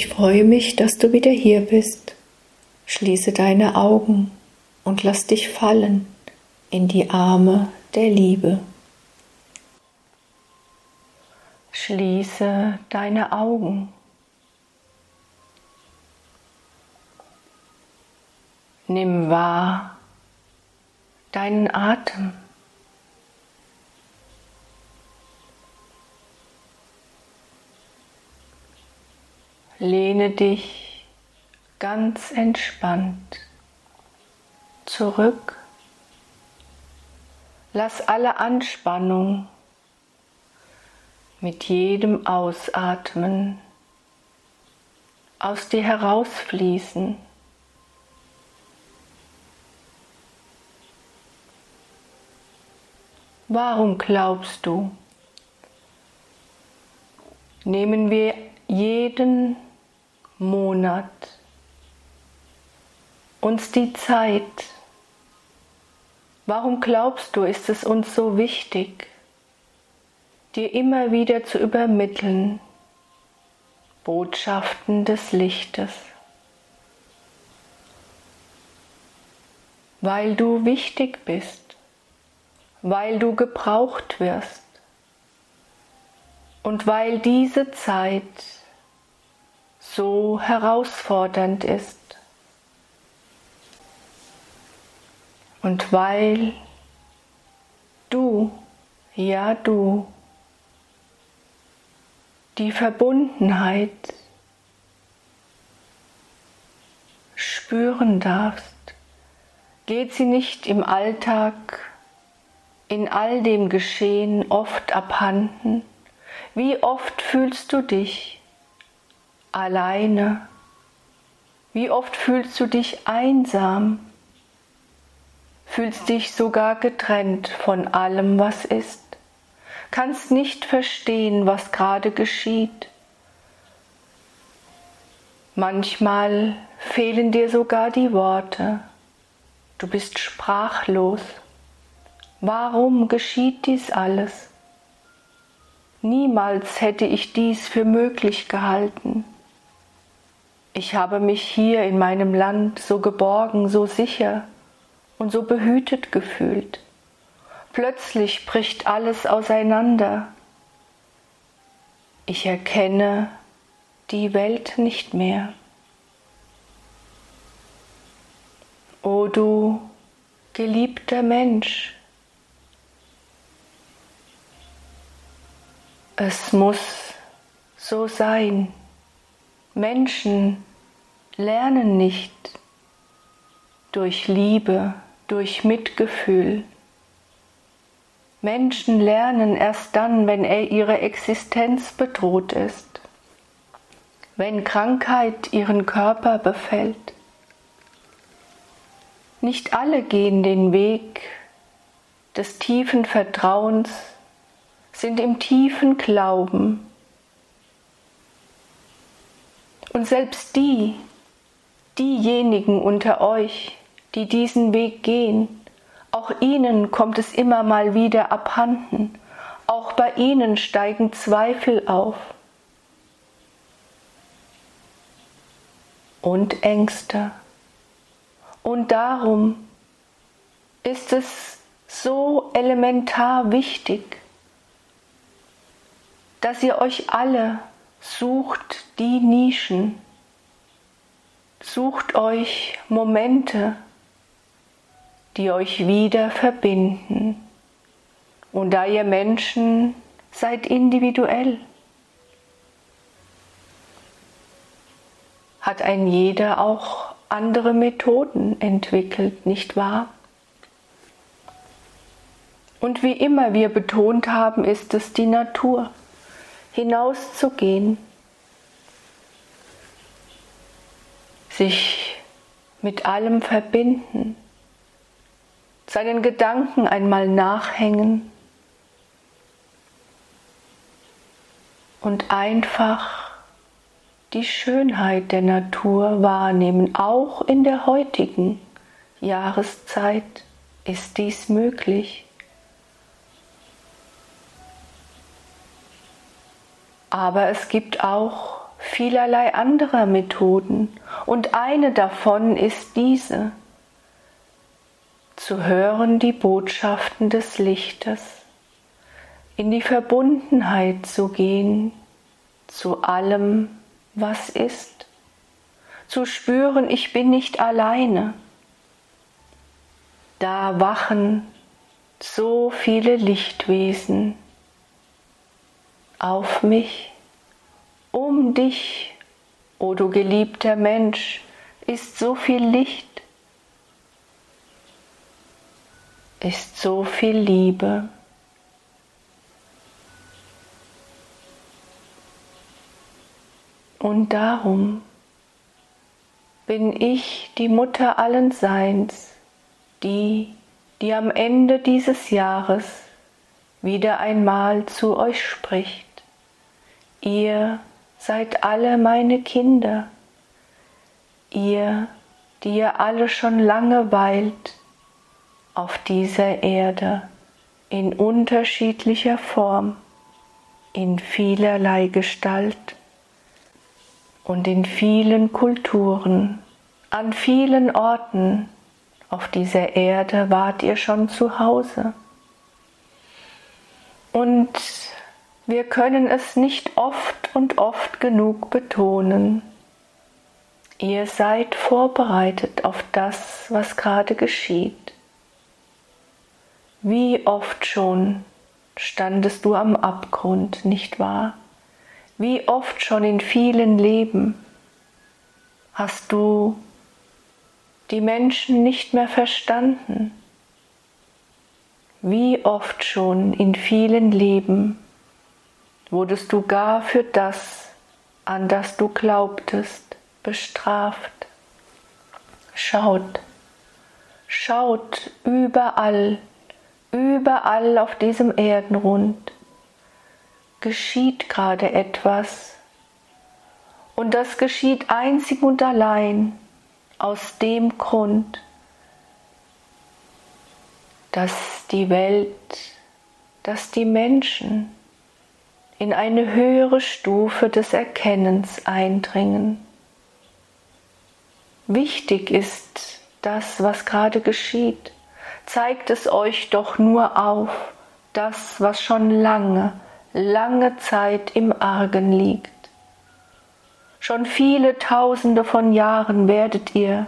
Ich freue mich, dass du wieder hier bist. Schließe deine Augen und lass dich fallen in die Arme der Liebe. Schließe deine Augen. Nimm wahr deinen Atem. Lehne dich ganz entspannt zurück. Lass alle Anspannung mit jedem Ausatmen aus dir herausfließen. Warum glaubst du? Nehmen wir jeden Monat uns die Zeit. Warum glaubst du, ist es uns so wichtig, dir immer wieder zu übermitteln Botschaften des Lichtes? Weil du wichtig bist, weil du gebraucht wirst und weil diese Zeit so herausfordernd ist. Und weil du, ja du, die Verbundenheit spüren darfst, geht sie nicht im Alltag, in all dem Geschehen oft abhanden? Wie oft fühlst du dich alleine? Wie oft fühlst du dich einsam? Fühlst dich sogar getrennt von allem, was ist? Kannst nicht verstehen, was gerade geschieht? Manchmal fehlen dir sogar die Worte. Du bist sprachlos. Warum geschieht dies alles? Niemals hätte ich dies für möglich gehalten. Ich habe mich hier in meinem Land so geborgen, so sicher und so behütet gefühlt. Plötzlich bricht alles auseinander. Ich erkenne die Welt nicht mehr. O du geliebter Mensch, es muss so sein. Menschen lernen nicht durch Liebe, durch Mitgefühl. Menschen lernen erst dann, wenn ihre Existenz bedroht ist, wenn Krankheit ihren Körper befällt. Nicht alle gehen den Weg des tiefen Vertrauens, sind im tiefen Glauben und selbst die, diejenigen unter euch, die diesen Weg gehen, auch ihnen kommt es immer mal wieder abhanden, auch bei ihnen steigen Zweifel auf und Ängste. Und darum ist es so elementar wichtig, dass ihr euch alle Sucht die Nischen, sucht euch Momente, die euch wieder verbinden. Und da ihr Menschen seid individuell, hat ein jeder auch andere Methoden entwickelt, nicht wahr? Und wie immer wir betont haben, ist es die Natur hinauszugehen, sich mit allem verbinden, seinen Gedanken einmal nachhängen und einfach die Schönheit der Natur wahrnehmen. Auch in der heutigen Jahreszeit ist dies möglich. Aber es gibt auch vielerlei anderer Methoden. Und eine davon ist diese, zu hören die Botschaften des Lichtes, in die Verbundenheit zu gehen zu allem, was ist, zu spüren, ich bin nicht alleine. Da wachen so viele Lichtwesen auf mich, um dich, o oh du geliebter Mensch, ist so viel Licht, ist so viel Liebe. Und darum bin ich die Mutter allen Seins, die, die am Ende dieses Jahres wieder einmal zu euch spricht. Ihr seid alle meine Kinder, ihr, die ihr alle schon lange weilt auf dieser Erde in unterschiedlicher Form, in vielerlei Gestalt und in vielen Kulturen, an vielen Orten auf dieser Erde wart ihr schon zu Hause. Und wir können es nicht oft und oft genug betonen. Ihr seid vorbereitet auf das, was gerade geschieht. Wie oft schon standest du am Abgrund, nicht wahr? Wie oft schon in vielen Leben hast du die Menschen nicht mehr verstanden? Wie oft schon in vielen Leben wurdest du gar für das, an das du glaubtest, bestraft? Schaut, schaut überall, überall auf diesem Erdenrund geschieht gerade etwas. Und das geschieht einzig und allein aus dem Grund, dass die Welt, dass die Menschen in eine höhere Stufe des Erkennens eindringen. Wichtig ist das, was gerade geschieht. Zeigt es euch doch nur auf, das, was schon lange lange Zeit im Argen liegt. Schon viele Tausende von Jahren werdet ihr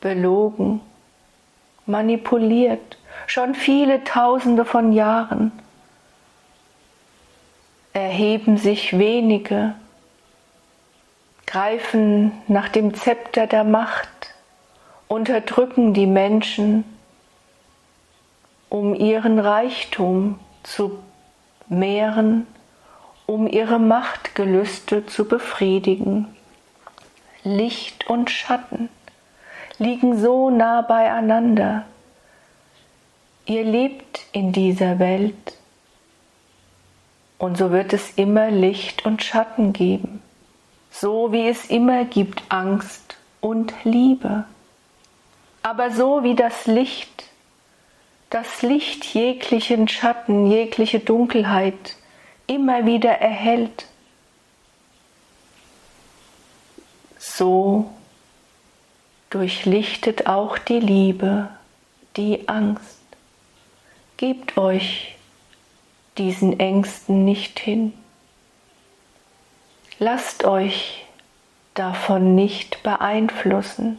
belogen, manipuliert, schon viele Tausende von Jahren erheben sich wenige, greifen nach dem Zepter der Macht, unterdrücken die Menschen, um ihren Reichtum zu mehren, um ihre Machtgelüste zu befriedigen. Licht und Schatten liegen so nah beieinander. Ihr lebt in dieser Welt und so wird es immer Licht und Schatten geben, so wie es immer gibt Angst und Liebe. Aber so wie das Licht das Licht jeglichen Schatten, jegliche Dunkelheit immer wieder erhält. So durchlichtet auch die Liebe die Angst. Gebt euch diesen Ängsten nicht hin. Lasst euch davon nicht beeinflussen.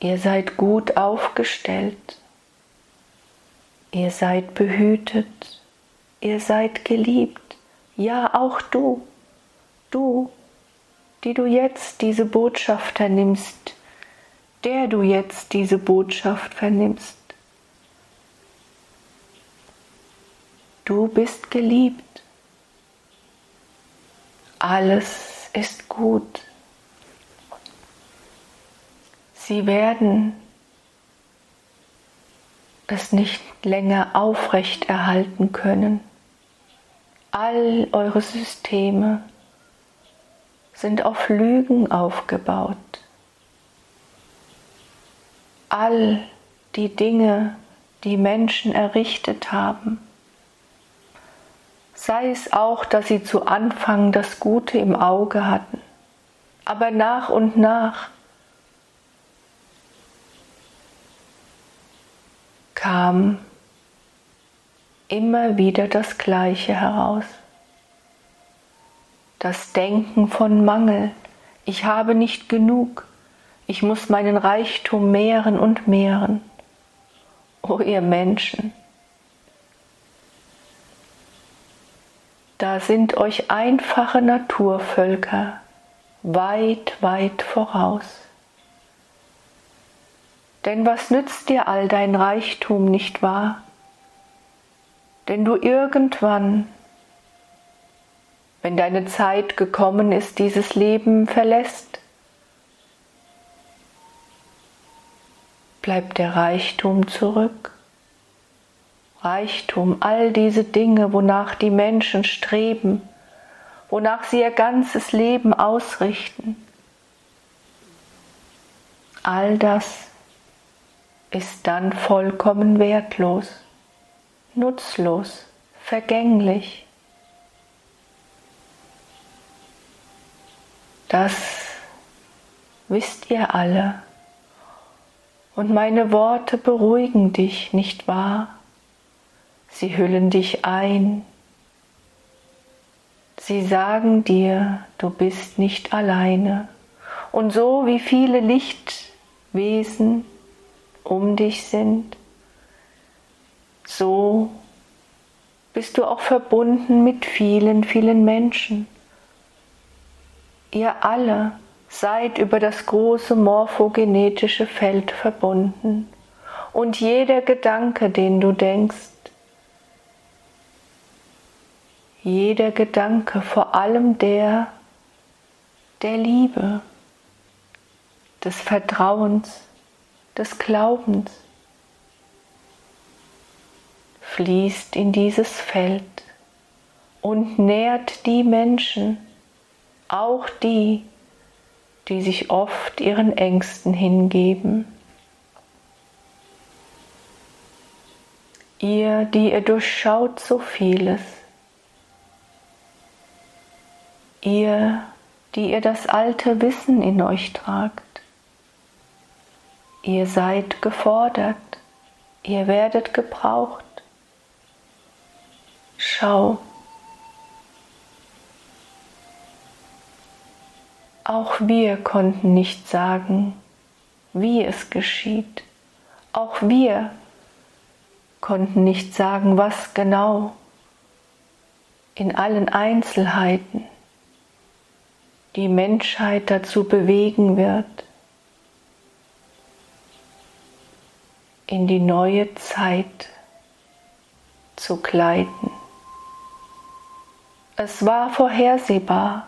Ihr seid gut aufgestellt. Ihr seid behütet. Ihr seid geliebt. Ja, auch du. Du, die du jetzt diese Botschaft vernimmst, der du jetzt diese Botschaft vernimmst. Du bist geliebt. Alles ist gut. Sie werden es nicht länger aufrecht erhalten können. All eure Systeme sind auf Lügen aufgebaut. All die Dinge, die Menschen errichtet haben, sei es auch, dass sie zu Anfang das Gute im Auge hatten, aber nach und nach kam immer wieder das Gleiche heraus. Das Denken von Mangel, ich habe nicht genug, ich muss meinen Reichtum mehren und mehren. O ihr Menschen, da sind euch einfache Naturvölker weit, weit voraus. Denn was nützt dir all dein Reichtum, nicht wahr? Denn du irgendwann, wenn deine Zeit gekommen ist, dieses Leben verlässt, bleibt der Reichtum zurück. Reichtum, all diese Dinge, wonach die Menschen streben, wonach sie ihr ganzes Leben ausrichten. All das ist dann vollkommen wertlos, nutzlos, vergänglich. Das wisst ihr alle. Und meine Worte beruhigen dich, nicht wahr? Sie hüllen dich ein. Sie sagen dir, du bist nicht alleine. Und so wie viele Lichtwesen um dich sind, so bist du auch verbunden mit vielen, vielen Menschen. Ihr alle seid über das große morphogenetische Feld verbunden. Und jeder Gedanke, den du denkst, jeder Gedanke, vor allem der der Liebe, des Vertrauens, des Glaubens, fließt in dieses Feld und nährt die Menschen, auch die, die sich oft ihren Ängsten hingeben. Ihr, die ihr durchschaut so vieles, ihr, die ihr das alte Wissen in euch tragt. Ihr seid gefordert, ihr werdet gebraucht. Schau, auch wir konnten nicht sagen, wie es geschieht. Auch wir konnten nicht sagen, was genau in allen Einzelheiten die Menschheit dazu bewegen wird, in die neue Zeit zu gleiten. Es war vorhersehbar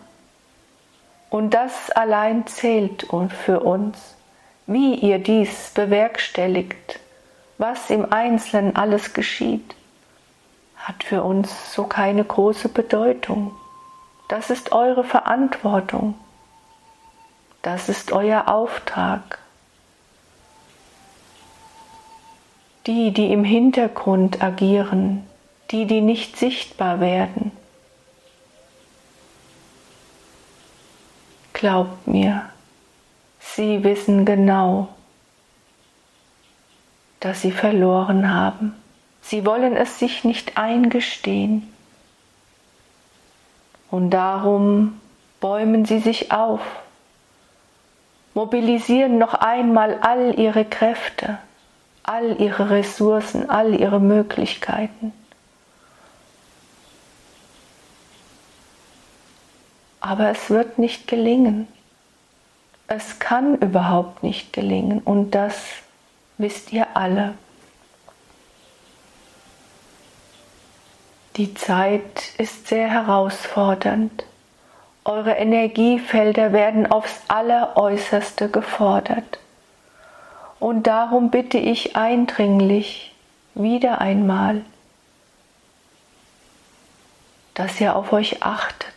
und das allein zählt für uns, wie ihr dies bewerkstelligt, was im Einzelnen alles geschieht, hat für uns so keine große Bedeutung. Das ist eure Verantwortung. Das ist euer Auftrag. Die, die im Hintergrund agieren, die, die nicht sichtbar werden. Glaubt mir, sie wissen genau, dass sie verloren haben. Sie wollen es sich nicht eingestehen. Und darum bäumen sie sich auf, mobilisieren noch einmal all ihre Kräfte, all ihre Ressourcen, all ihre Möglichkeiten. Aber es wird nicht gelingen. Es kann überhaupt nicht gelingen und das wisst ihr alle. Die Zeit ist sehr herausfordernd. Eure Energiefelder werden aufs alleräußerste gefordert. Und darum bitte ich eindringlich wieder einmal, dass ihr auf euch achtet.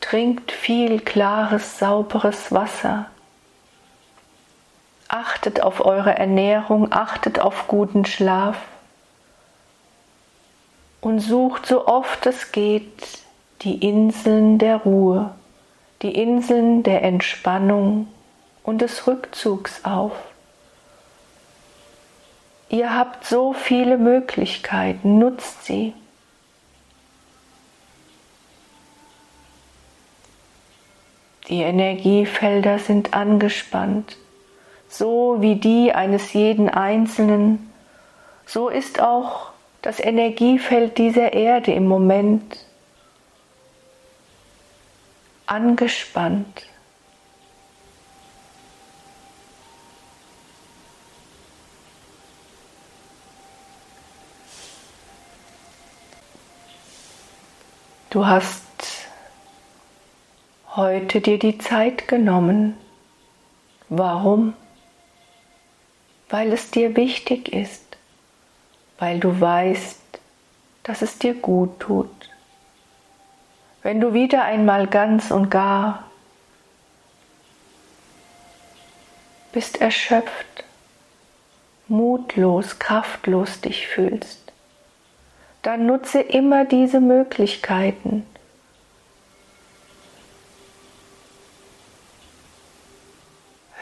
Trinkt viel klares, sauberes Wasser. Achtet auf eure Ernährung, achtet auf guten Schlaf und sucht so oft es geht die Inseln der Ruhe, die Inseln der Entspannung und des Rückzugs auf. Ihr habt so viele Möglichkeiten, nutzt sie. Die Energiefelder sind angespannt, so wie die eines jeden Einzelnen, so ist auch das Energiefeld dieser Erde im Moment angespannt. Du hast heute dir die Zeit genommen. Warum? Weil es dir wichtig ist, weil du weißt, dass es dir gut tut. Wenn du wieder einmal ganz und gar bist erschöpft, mutlos, kraftlos dich fühlst, dann nutze immer diese Möglichkeiten,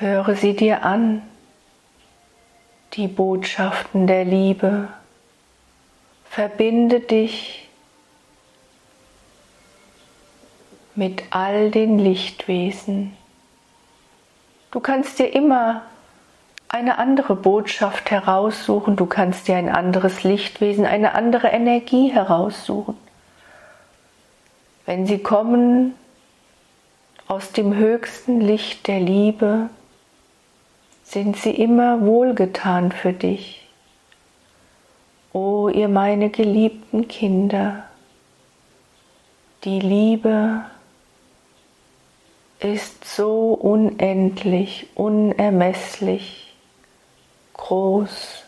Höre sie dir an, die Botschaften der Liebe. Verbinde dich mit all den Lichtwesen. Du kannst dir immer eine andere Botschaft heraussuchen, du kannst dir ein anderes Lichtwesen, eine andere Energie heraussuchen. Wenn sie kommen aus dem höchsten Licht der Liebe, sind sie immer wohlgetan für dich. Ihr meine geliebten Kinder, die Liebe ist so unendlich, unermesslich, groß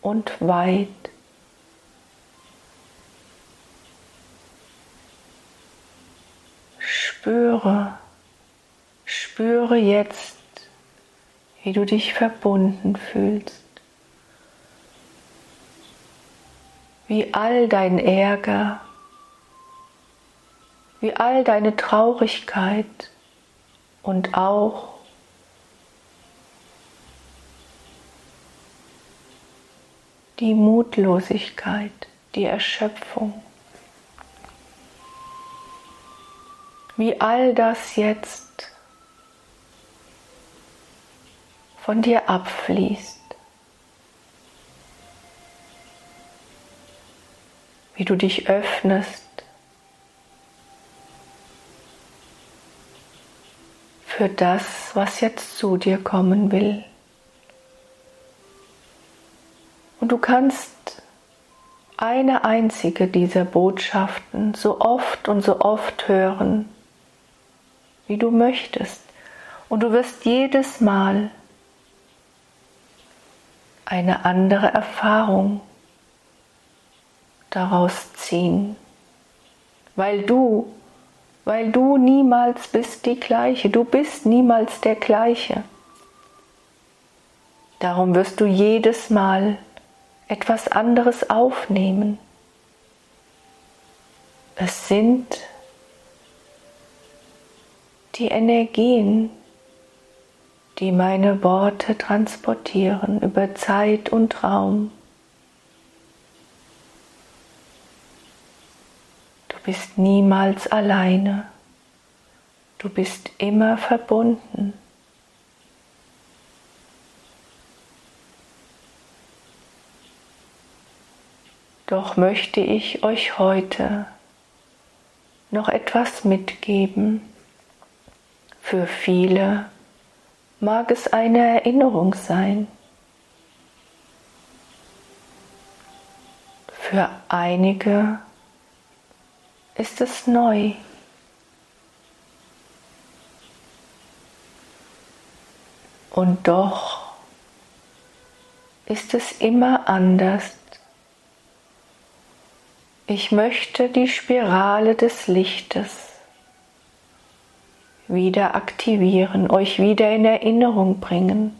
und weit. Spüre, spüre jetzt, wie du dich verbunden fühlst, wie all dein Ärger, wie all deine Traurigkeit und auch die Mutlosigkeit, die Erschöpfung, wie all das jetzt von dir abfließt. Wie du dich öffnest für das, was jetzt zu dir kommen will. Und du kannst eine einzige dieser Botschaften so oft und so oft hören, wie du möchtest. Und du wirst jedes Mal eine andere Erfahrung daraus ziehen, weil du, weil du niemals bist die gleiche, du bist niemals der gleiche. Darum wirst du jedes Mal etwas anderes aufnehmen. Es sind die Energien, die meine Worte transportieren über Zeit und Raum. Bist niemals alleine. Du bist immer verbunden. Doch möchte ich euch heute noch etwas mitgeben für viele mag es eine Erinnerung sein. Für einige ist es neu. Und doch ist es immer anders. Ich möchte die Spirale des Lichtes wieder aktivieren, euch wieder in Erinnerung bringen.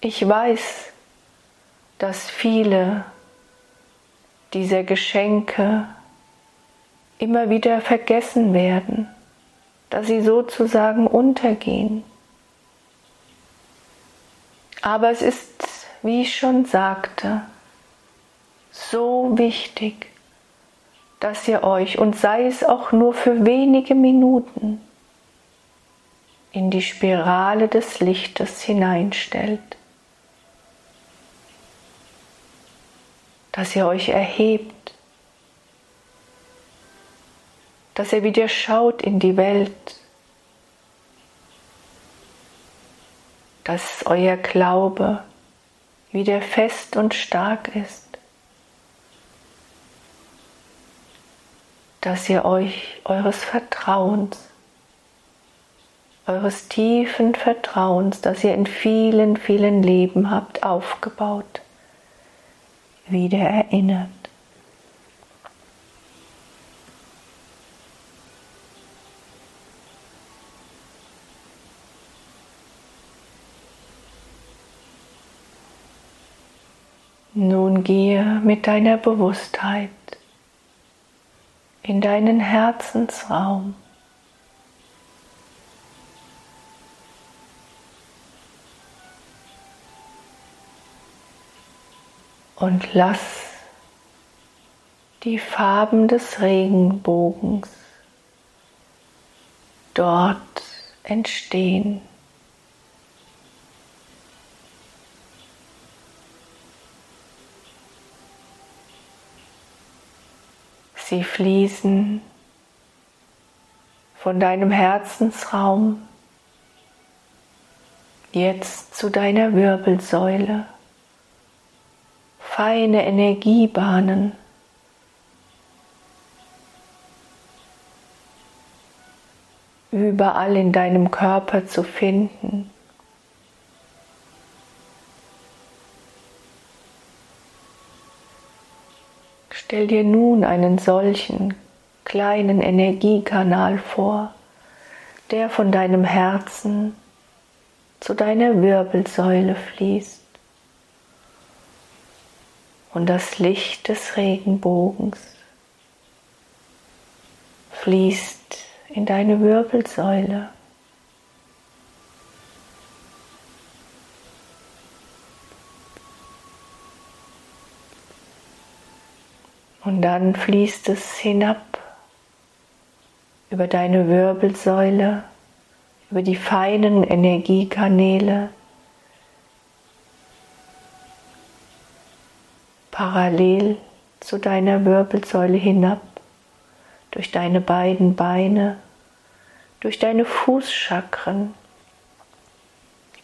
Ich weiß, dass viele dieser Geschenke immer wieder vergessen werden, dass sie sozusagen untergehen. Aber es ist, wie ich schon sagte, so wichtig, dass ihr euch, und sei es auch nur für wenige Minuten, in die Spirale des Lichtes hineinstellt. Dass ihr euch erhebt, dass ihr wieder schaut in die Welt, dass euer Glaube wieder fest und stark ist. dass ihr euch eures Vertrauens, eures tiefen Vertrauens, das ihr in vielen, vielen Leben habt aufgebaut, wieder erinnert. Nun gehe mit deiner Bewusstheit in deinen Herzensraum. Und lass die Farben des Regenbogens dort entstehen. Sie fließen von deinem Herzensraum jetzt zu deiner Wirbelsäule. Feine Energiebahnen. überall in deinem Körper zu finden. Stell dir nun einen solchen kleinen Energiekanal vor, der von deinem Herzen zu deiner Wirbelsäule fließt und das Licht des Regenbogens fließt in deine Wirbelsäule. Und dann fließt es hinab über deine Wirbelsäule, über die feinen Energiekanäle, parallel zu deiner Wirbelsäule hinab, durch deine beiden Beine, durch deine Fußchakren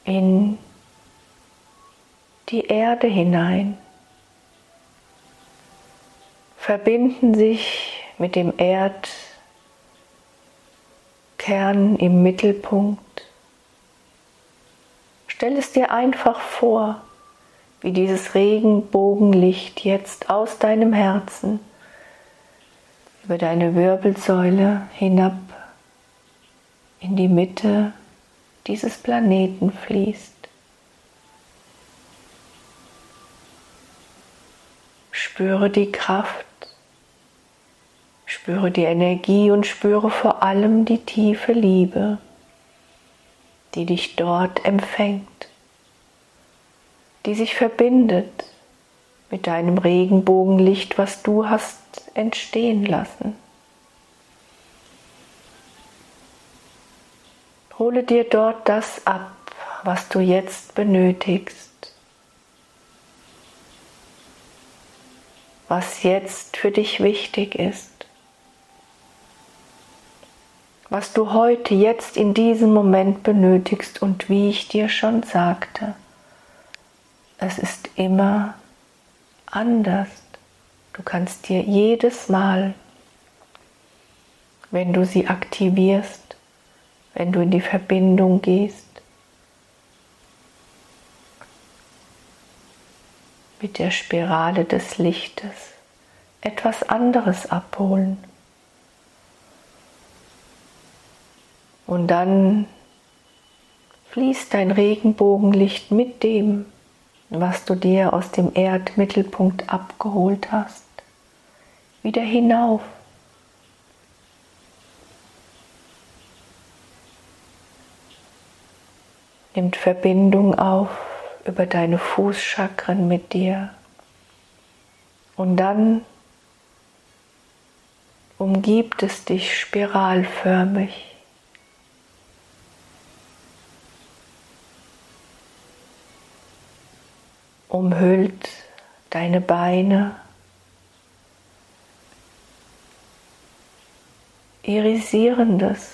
in die Erde hinein verbinden sich mit dem Erdkern im Mittelpunkt. Stell es dir einfach vor, wie dieses Regenbogenlicht jetzt aus deinem Herzen über deine Wirbelsäule hinab in die Mitte dieses Planeten fließt. Spüre die Kraft Spüre die Energie und spüre vor allem die tiefe Liebe, die dich dort empfängt, die sich verbindet mit deinem Regenbogenlicht, was du hast entstehen lassen. Hole dir dort das ab, was du jetzt benötigst, was jetzt für dich wichtig ist. Was du heute, jetzt in diesem Moment benötigst und wie ich dir schon sagte, es ist immer anders. Du kannst dir jedes Mal, wenn du sie aktivierst, wenn du in die Verbindung gehst, mit der Spirale des Lichtes etwas anderes abholen. Und dann fließt dein Regenbogenlicht mit dem, was du dir aus dem Erdmittelpunkt abgeholt hast, wieder hinauf. Nimmt Verbindung auf über deine Fußchakren mit dir. Und dann umgibt es dich spiralförmig. Umhüllt deine Beine, irisierendes,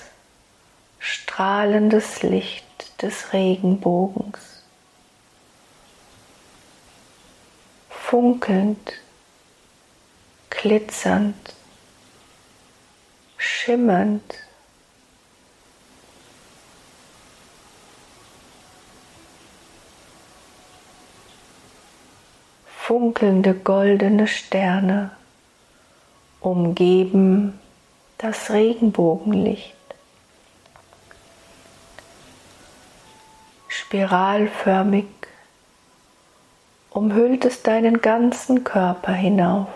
strahlendes Licht des Regenbogens, funkelnd, glitzernd, schimmernd. Funkelnde goldene Sterne umgeben das Regenbogenlicht. Spiralförmig umhüllt es deinen ganzen Körper hinauf.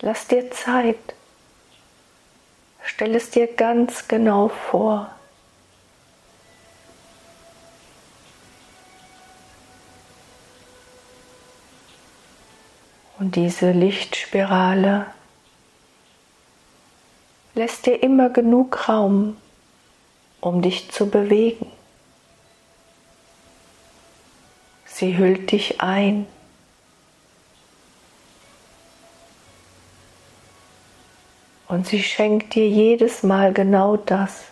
Lass dir Zeit. Stell es dir ganz genau vor. Und diese Lichtspirale lässt dir immer genug Raum, um dich zu bewegen. Sie hüllt dich ein. Und sie schenkt dir jedes Mal genau das,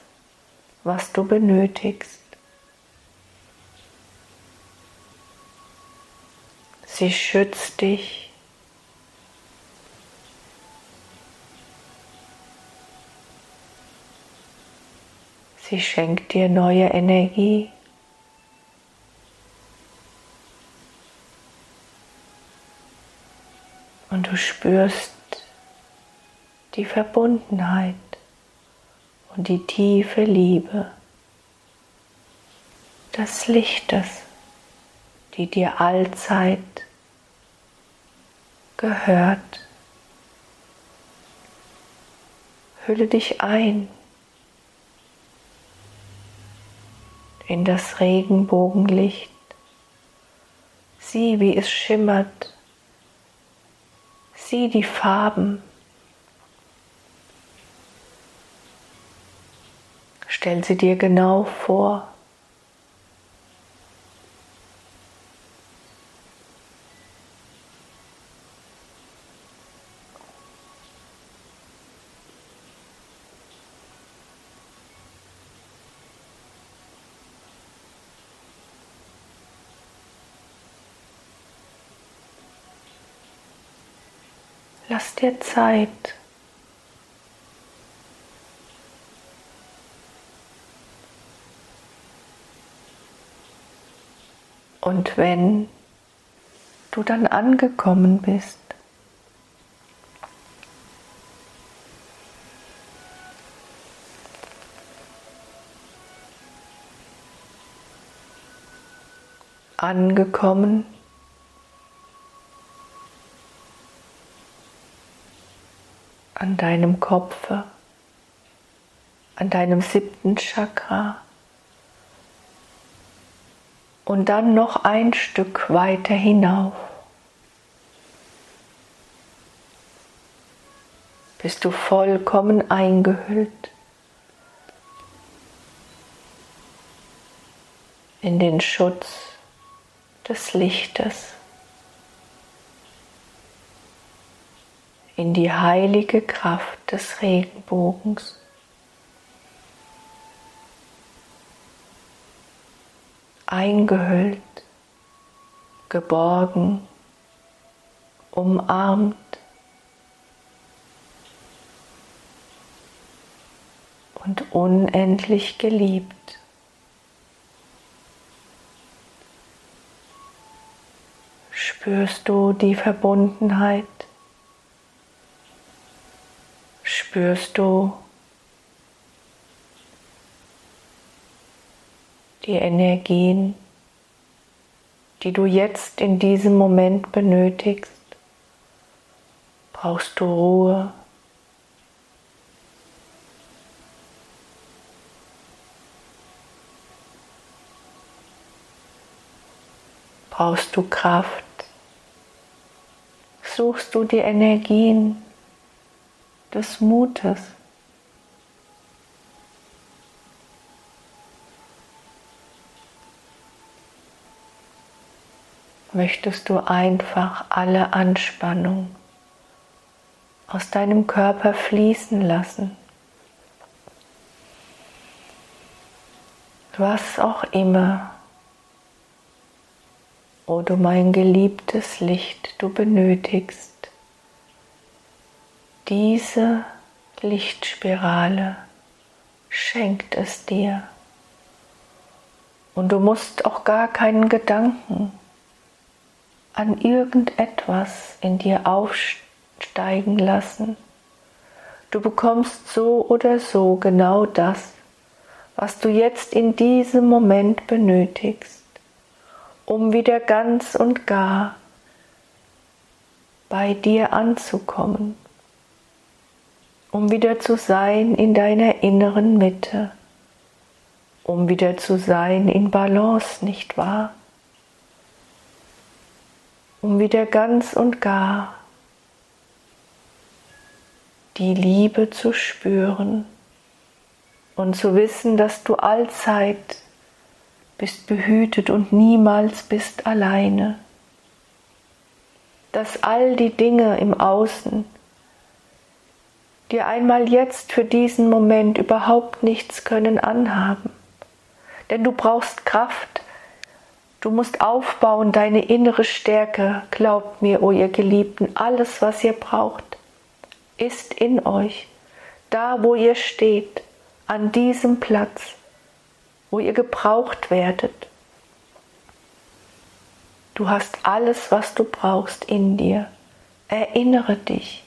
was du benötigst. Sie schützt dich. Sie schenkt dir neue Energie. Und du spürst die Verbundenheit und die tiefe Liebe des Lichtes, die dir allzeit gehört. Hülle dich ein in das Regenbogenlicht. Sieh, wie es schimmert Sieh die Farben. Stell sie dir genau vor. Lass dir Zeit. Und wenn du dann angekommen bist, angekommen an deinem Kopfe, an deinem siebten Chakra und dann noch ein Stück weiter hinauf. Bist du vollkommen eingehüllt in den Schutz des Lichtes. In die heilige Kraft des Regenbogens. Eingehüllt, geborgen, umarmt und unendlich geliebt. Spürst du die Verbundenheit spürst du die Energien, die du jetzt in diesem Moment benötigst, Brauchst du Ruhe? Brauchst du Kraft? Suchst du die Energien des Mutes? Möchtest du einfach alle Anspannung aus deinem Körper fließen lassen? Was auch immer O du mein geliebtes Licht, du benötigst diese Lichtspirale, schenkt es dir. Und du musst auch gar keinen Gedanken an irgendetwas in dir aufsteigen lassen. Du bekommst so oder so genau das, was du jetzt in diesem Moment benötigst um wieder ganz und gar bei dir anzukommen, um wieder zu sein in deiner inneren Mitte, um wieder zu sein in Balance, nicht wahr? Um wieder ganz und gar die Liebe zu spüren und zu wissen, dass du allzeit bist behütet und niemals bist alleine. Dass all die Dinge im Außen dir einmal jetzt für diesen Moment überhaupt nichts können anhaben. Denn du brauchst Kraft, du musst aufbauen deine innere Stärke. Glaubt mir, o oh ihr Geliebten, alles, was ihr braucht, ist in euch, da wo ihr steht, an diesem Platz wo ihr gebraucht werdet. Du hast alles, was du brauchst in dir. Erinnere dich.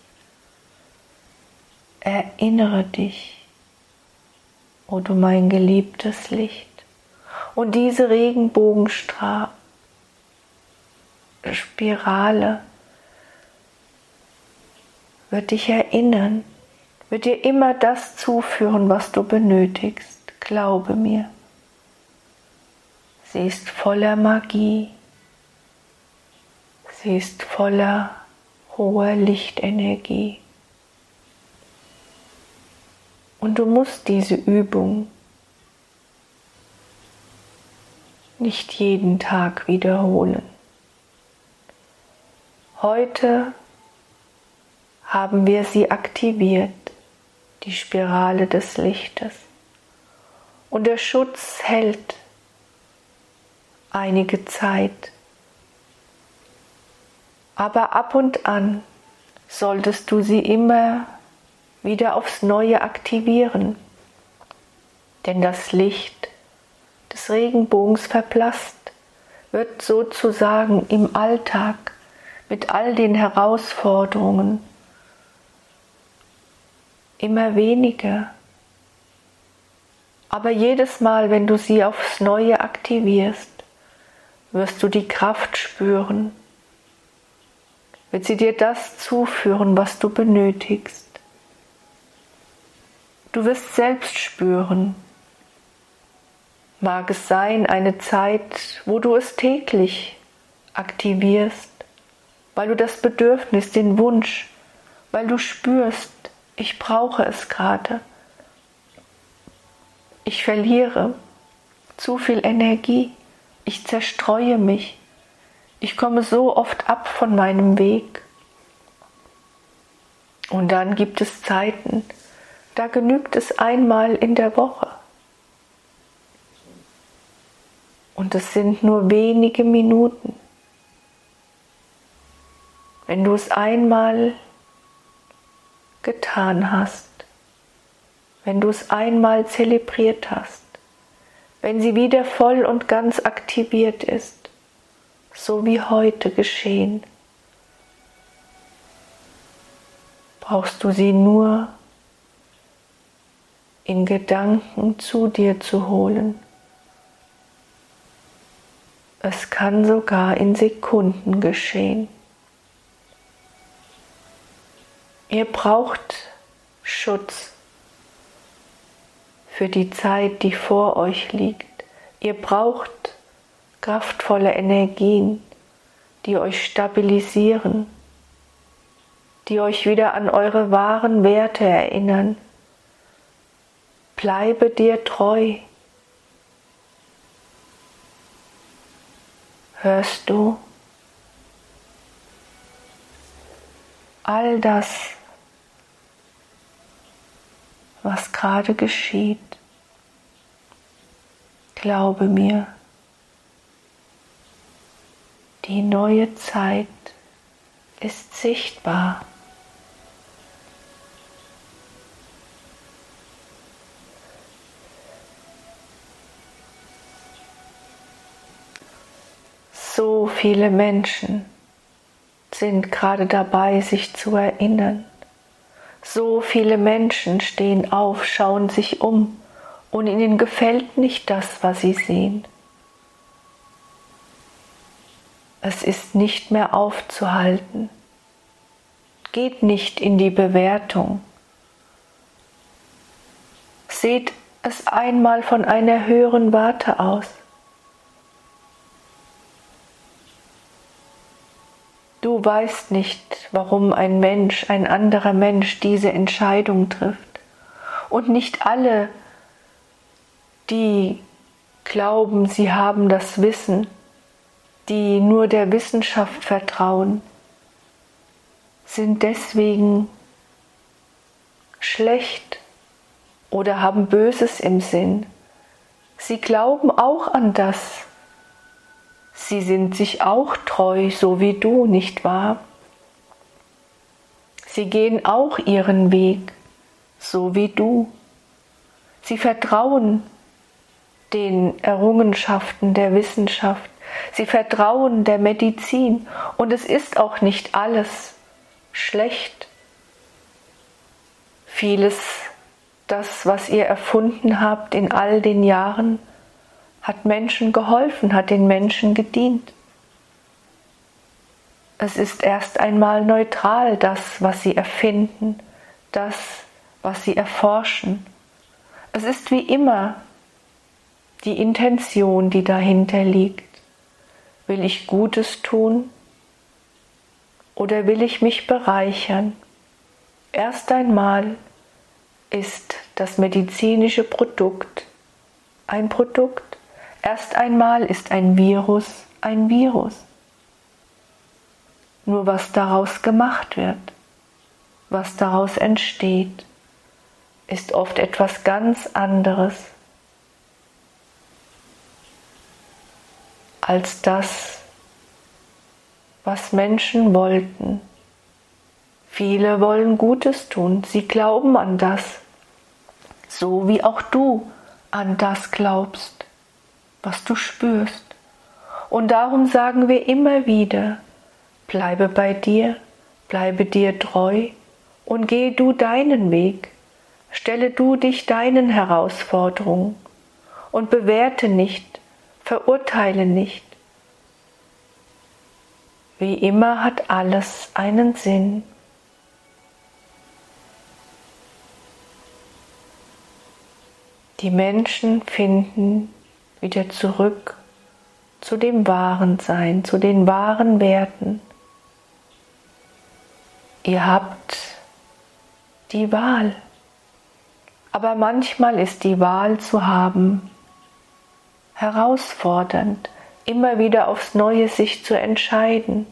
Erinnere dich, o oh du mein geliebtes Licht. Und diese Regenbogenspirale wird dich erinnern, wird dir immer das zuführen, was du benötigst. Glaube mir. Sie ist voller Magie. Sie ist voller hoher Lichtenergie. Und du musst diese Übung nicht jeden Tag wiederholen. Heute haben wir sie aktiviert, die Spirale des Lichtes. Und der Schutz hält einige Zeit. Aber ab und an solltest du sie immer wieder aufs Neue aktivieren, denn das Licht des Regenbogens verblasst, wird sozusagen im Alltag mit all den Herausforderungen immer weniger. Aber jedes Mal, wenn du sie aufs Neue aktivierst, wirst du die Kraft spüren, wird sie dir das zuführen, was du benötigst. Du wirst selbst spüren, mag es sein, eine Zeit, wo du es täglich aktivierst, weil du das Bedürfnis, den Wunsch, weil du spürst, ich brauche es gerade. Ich verliere zu viel Energie. Ich zerstreue mich. Ich komme so oft ab von meinem Weg. Und dann gibt es Zeiten, da genügt es einmal in der Woche. Und es sind nur wenige Minuten. Wenn du es einmal getan hast, wenn du es einmal zelebriert hast, wenn sie wieder voll und ganz aktiviert ist, so wie heute geschehen, brauchst du sie nur in Gedanken zu dir zu holen. Es kann sogar in Sekunden geschehen. Ihr braucht Schutz für die Zeit, die vor euch liegt. Ihr braucht kraftvolle Energien, die euch stabilisieren, die euch wieder an eure wahren Werte erinnern. Bleibe dir treu. Hörst du all das, was gerade geschieht? Glaube mir, die neue Zeit ist sichtbar. So viele Menschen sind gerade dabei, sich zu erinnern. So viele Menschen stehen auf, schauen sich um und ihnen gefällt nicht das, was sie sehen. Es ist nicht mehr aufzuhalten. Geht nicht in die Bewertung. Seht es einmal von einer höheren Warte aus. Du weißt nicht, warum ein Mensch, ein anderer Mensch diese Entscheidung trifft. Und nicht alle, die glauben, sie haben das Wissen, die nur der Wissenschaft vertrauen, sind deswegen schlecht oder haben Böses im Sinn. Sie glauben auch an das, Sie sind sich auch treu, so wie du, nicht wahr? Sie gehen auch ihren Weg, so wie du. Sie vertrauen den Errungenschaften der Wissenschaft, sie vertrauen der Medizin und es ist auch nicht alles schlecht. Vieles, das, was ihr erfunden habt in all den Jahren, hat Menschen geholfen, hat den Menschen gedient. Es ist erst einmal neutral das, was sie erfinden, das, was sie erforschen. Es ist wie immer die Intention, die dahinter liegt. Will ich Gutes tun oder will ich mich bereichern? Erst einmal ist das medizinische Produkt ein Produkt Erst einmal ist ein Virus ein Virus. Nur was daraus gemacht wird, was daraus entsteht, ist oft etwas ganz anderes als das, was Menschen wollten. Viele wollen Gutes tun, sie glauben an das, so wie auch du an das glaubst was du spürst. Und darum sagen wir immer wieder, bleibe bei dir, bleibe dir treu und geh du deinen Weg, stelle du dich deinen Herausforderungen und bewerte nicht, verurteile nicht. Wie immer hat alles einen Sinn. Die Menschen finden wieder zurück zu dem wahren Sein, zu den wahren Werten. Ihr habt die Wahl. Aber manchmal ist die Wahl zu haben herausfordernd, immer wieder aufs Neue sich zu entscheiden.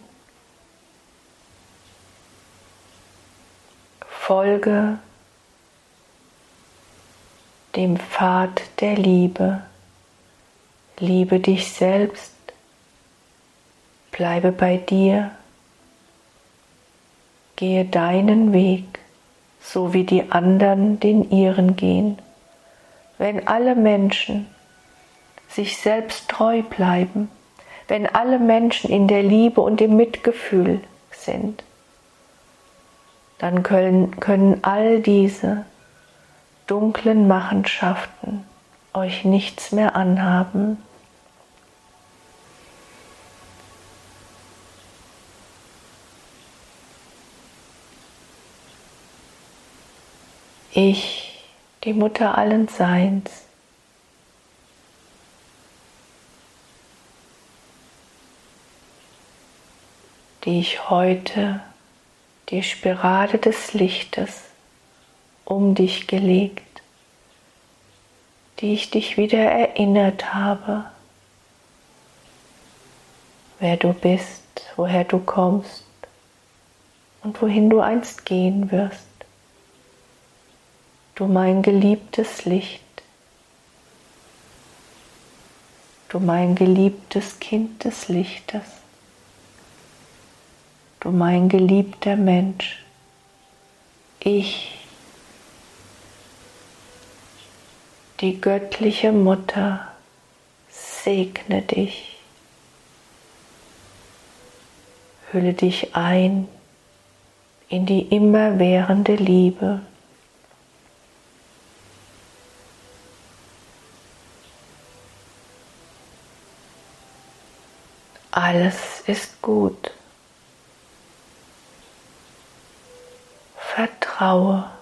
Folge dem Pfad der Liebe. Liebe dich selbst, bleibe bei dir, gehe deinen Weg, so wie die anderen den ihren gehen. Wenn alle Menschen sich selbst treu bleiben, wenn alle Menschen in der Liebe und im Mitgefühl sind, dann können, können all diese dunklen Machenschaften euch nichts mehr anhaben. Ich, die Mutter allen Seins, die ich heute die Spirale des Lichtes um dich gelegt, die ich dich wieder erinnert habe, wer du bist, woher du kommst und wohin du einst gehen wirst. Du mein geliebtes Licht, du mein geliebtes Kind des Lichtes. Du mein geliebter Mensch, ich, die göttliche Mutter, segne dich, hülle dich ein in die immerwährende Liebe. Alles ist gut. Vertraue.